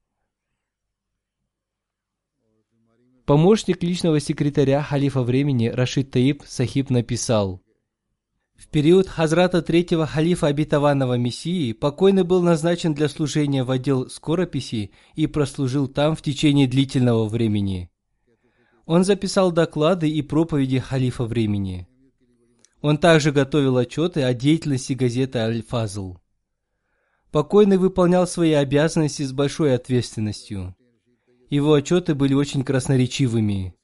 Помощник личного секретаря халифа времени Рашид Таиб Сахиб написал – в период Хазрата третьего халифа обетованного Мессии покойный был назначен для служения в отдел скорописи и прослужил там в течение длительного времени. Он записал доклады и проповеди халифа времени. Он также готовил отчеты о деятельности газеты «Аль-Фазл». Покойный выполнял свои обязанности с большой ответственностью. Его отчеты были очень красноречивыми.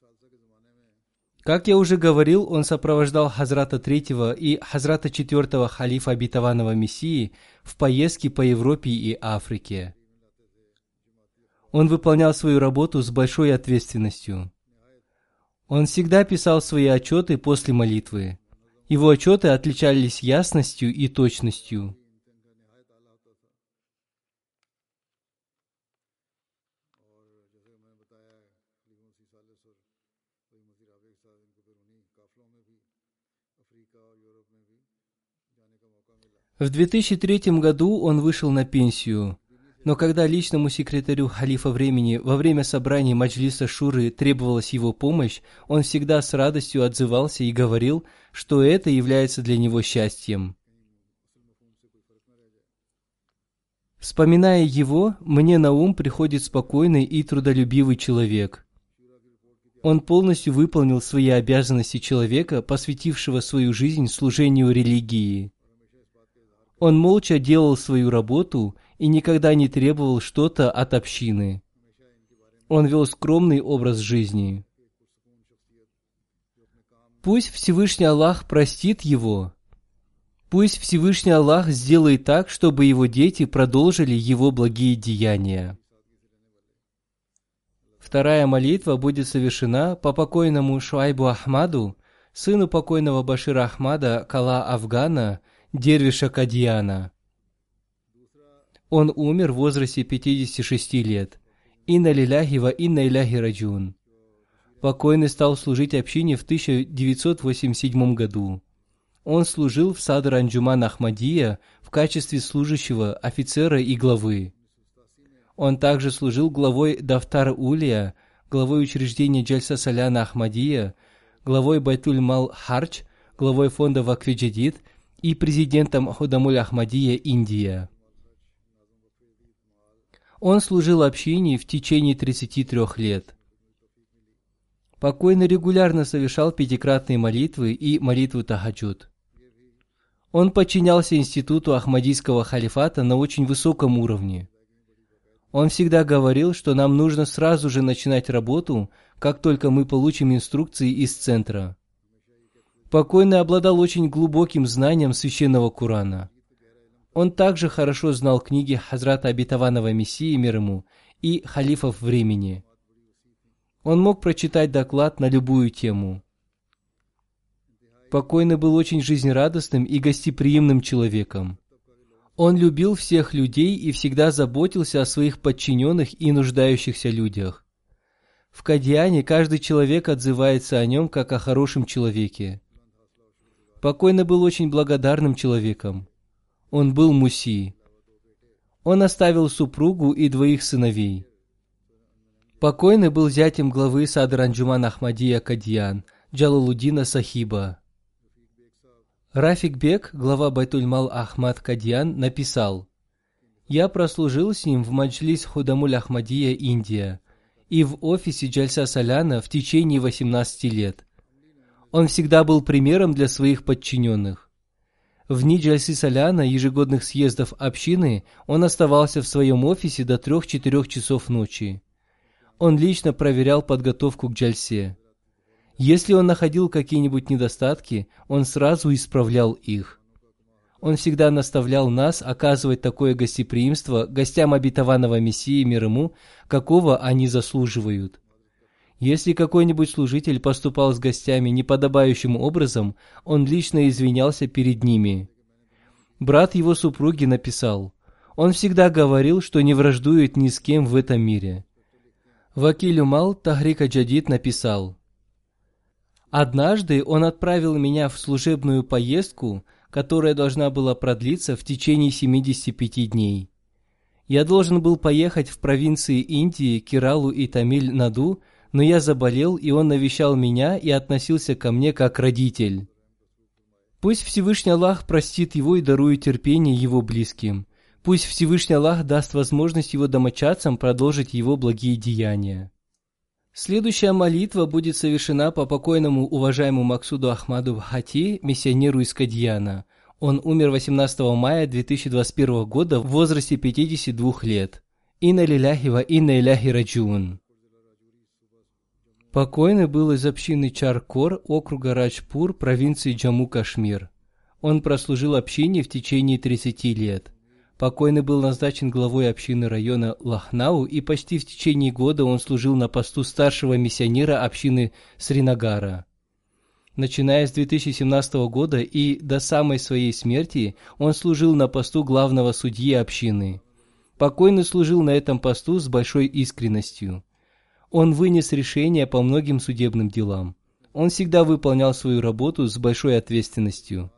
Как я уже говорил, он сопровождал Хазрата третьего и Хазрата четвертого халифа обетованного Мессии в поездке по Европе и Африке. Он выполнял свою работу с большой ответственностью. Он всегда писал свои отчеты после молитвы. Его отчеты отличались ясностью и точностью. В 2003 году он вышел на пенсию, но когда личному секретарю халифа времени во время собраний Маджлиса Шуры требовалась его помощь, он всегда с радостью отзывался и говорил, что это является для него счастьем. Вспоминая его, мне на ум приходит спокойный и трудолюбивый человек. Он полностью выполнил свои обязанности человека, посвятившего свою жизнь служению религии. Он молча делал свою работу и никогда не требовал что-то от общины. Он вел скромный образ жизни. Пусть Всевышний Аллах простит его. Пусть Всевышний Аллах сделает так, чтобы его дети продолжили его благие деяния. Вторая молитва будет совершена по покойному Шуайбу Ахмаду, сыну покойного Башира Ахмада Кала Афгана, Дервиша Кадьяна. Он умер в возрасте 56 лет. Инна лиляхи ва инна иляхи раджун. Покойный стал служить общине в 1987 году. Он служил в Садр Анджуман Ахмадия в качестве служащего, офицера и главы. Он также служил главой Дафтар Улия, главой учреждения Джальса Саляна Ахмадия, главой Байтуль Мал Харч, главой фонда Вакфиджадид и президентом Худамуль Ахмадия Индия. Он служил общине в течение 33 лет. Покойный регулярно совершал пятикратные молитвы и молитву Тахаджуд. Он подчинялся институту Ахмадийского халифата на очень высоком уровне. Он всегда говорил, что нам нужно сразу же начинать работу, как только мы получим инструкции из центра. Покойный обладал очень глубоким знанием священного Курана. Он также хорошо знал книги Хазрата Обетованного Мессии мир ему и халифов времени. Он мог прочитать доклад на любую тему. Покойный был очень жизнерадостным и гостеприимным человеком. Он любил всех людей и всегда заботился о своих подчиненных и нуждающихся людях. В Кадьяне каждый человек отзывается о нем как о хорошем человеке. Покойный был очень благодарным человеком. Он был муси. Он оставил супругу и двоих сыновей. Покойный был зятем главы Садр Анджуман Ахмадия Кадьян, Джалалудина Сахиба. Рафик Бек, глава Байтульмал Ахмад Кадьян, написал, «Я прослужил с ним в Маджлис Худамуль Ахмадия, Индия, и в офисе Джальса Саляна в течение 18 лет. Он всегда был примером для своих подчиненных. В дни Джальсы Саляна, ежегодных съездов общины, он оставался в своем офисе до 3-4 часов ночи. Он лично проверял подготовку к Джальсе. Если он находил какие-нибудь недостатки, он сразу исправлял их. Он всегда наставлял нас оказывать такое гостеприимство гостям обетованного Мессии мир ему, какого они заслуживают. Если какой-нибудь служитель поступал с гостями неподобающим образом, он лично извинялся перед ними. Брат его супруги написал, он всегда говорил, что не враждует ни с кем в этом мире. Вакиль Умал Тахрика Джадид написал, Однажды он отправил меня в служебную поездку, которая должна была продлиться в течение 75 дней. Я должен был поехать в провинции Индии, Киралу и Тамиль-Наду, но я заболел, и он навещал меня и относился ко мне как родитель. Пусть Всевышний Аллах простит его и дарует терпение его близким. Пусть Всевышний Аллах даст возможность его домочадцам продолжить его благие деяния. Следующая молитва будет совершена по покойному уважаемому Максуду Ахмаду Хати, миссионеру из Кадьяна. Он умер 18 мая 2021 года в возрасте 52 лет. Инна лиляхи ва инна иляхи раджун. Покойный был из общины Чаркор, округа Раджпур, провинции Джамму-Кашмир. Он прослужил общине в течение 30 лет. Покойный был назначен главой общины района Лахнау, и почти в течение года он служил на посту старшего миссионера общины Сринагара. Начиная с 2017 года и до самой своей смерти он служил на посту главного судьи общины. Покойный служил на этом посту с большой искренностью. Он вынес решения по многим судебным делам. Он всегда выполнял свою работу с большой ответственностью.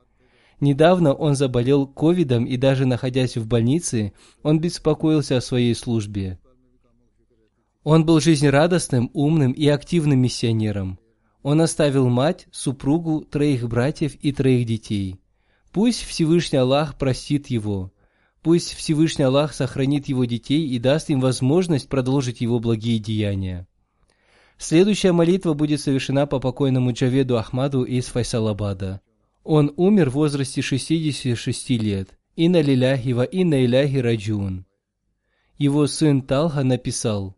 Недавно он заболел ковидом и даже находясь в больнице, он беспокоился о своей службе. Он был жизнерадостным, умным и активным миссионером. Он оставил мать, супругу, троих братьев и троих детей. Пусть Всевышний Аллах простит его. Пусть Всевышний Аллах сохранит его детей и даст им возможность продолжить его благие деяния. Следующая молитва будет совершена по покойному Джаведу Ахмаду из Файсалабада. Он умер в возрасте 66 лет. Инна лиляхи ва инна иляхи раджун. Его сын Талха написал,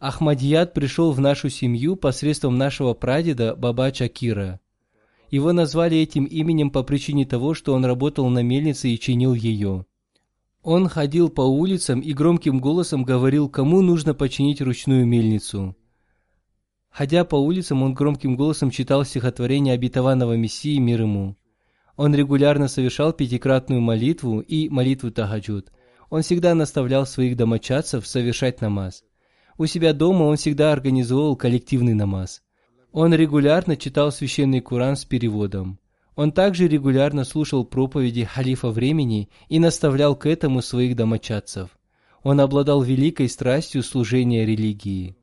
Ахмадият пришел в нашу семью посредством нашего прадеда Баба Чакира. Его назвали этим именем по причине того, что он работал на мельнице и чинил ее. Он ходил по улицам и громким голосом говорил, кому нужно починить ручную мельницу. Ходя по улицам, он громким голосом читал стихотворение обетованного Мессии мир ему. Он регулярно совершал пятикратную молитву и молитву Тахаджуд. Он всегда наставлял своих домочадцев совершать намаз. У себя дома он всегда организовывал коллективный намаз. Он регулярно читал священный Куран с переводом. Он также регулярно слушал проповеди халифа времени и наставлял к этому своих домочадцев. Он обладал великой страстью служения религии.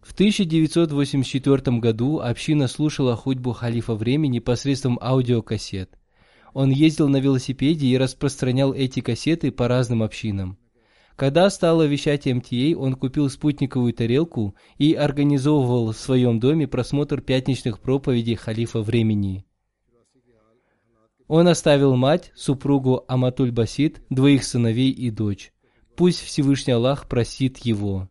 В 1984 году община слушала худьбу халифа времени посредством аудиокассет. Он ездил на велосипеде и распространял эти кассеты по разным общинам. Когда стало вещать МТА, он купил спутниковую тарелку и организовывал в своем доме просмотр пятничных проповедей халифа времени. Он оставил мать, супругу Аматуль Басид, двоих сыновей и дочь. Пусть Всевышний Аллах простит его.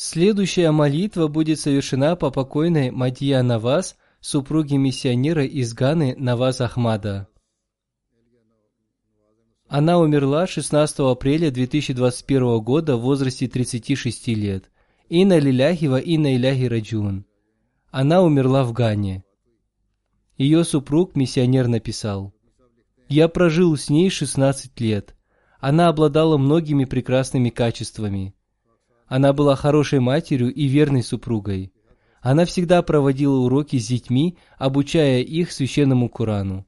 Следующая молитва будет совершена по покойной Мадия Наваз, супруге миссионера из Ганы Наваз Ахмада. Она умерла 16 апреля 2021 года в возрасте 36 лет. Инна лиляхи ва инна иляхи раджун. Она умерла в Гане. Ее супруг, миссионер, написал, «Я прожил с ней 16 лет. Она обладала многими прекрасными качествами. Она была хорошей матерью и верной супругой. Она всегда проводила уроки с детьми, обучая их священному Корану.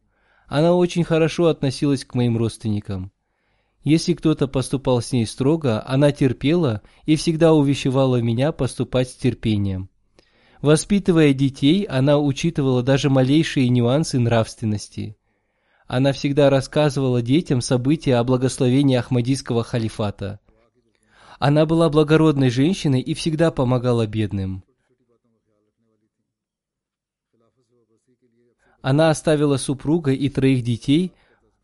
Она очень хорошо относилась к моим родственникам. Если кто-то поступал с ней строго, она терпела и всегда увещевала меня поступать с терпением. Воспитывая детей, она учитывала даже малейшие нюансы нравственности. Она всегда рассказывала детям события о благословении Ахмадийского халифата. Она была благородной женщиной и всегда помогала бедным. Она оставила супруга и троих детей,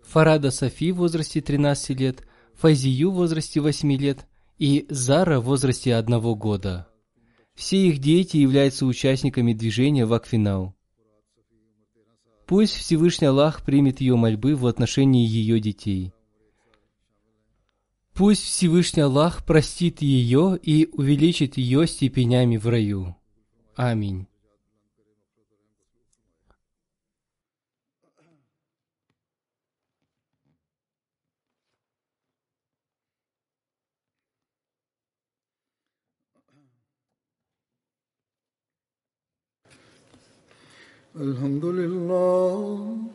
Фарада Софи в возрасте 13 лет, Фазию в возрасте 8 лет и Зара в возрасте одного года. Все их дети являются участниками движения Вакфинау. Пусть Всевышний Аллах примет ее мольбы в отношении ее детей. Пусть Всевышний Аллах простит ее и увеличит ее степенями в раю. Аминь. الحمد لله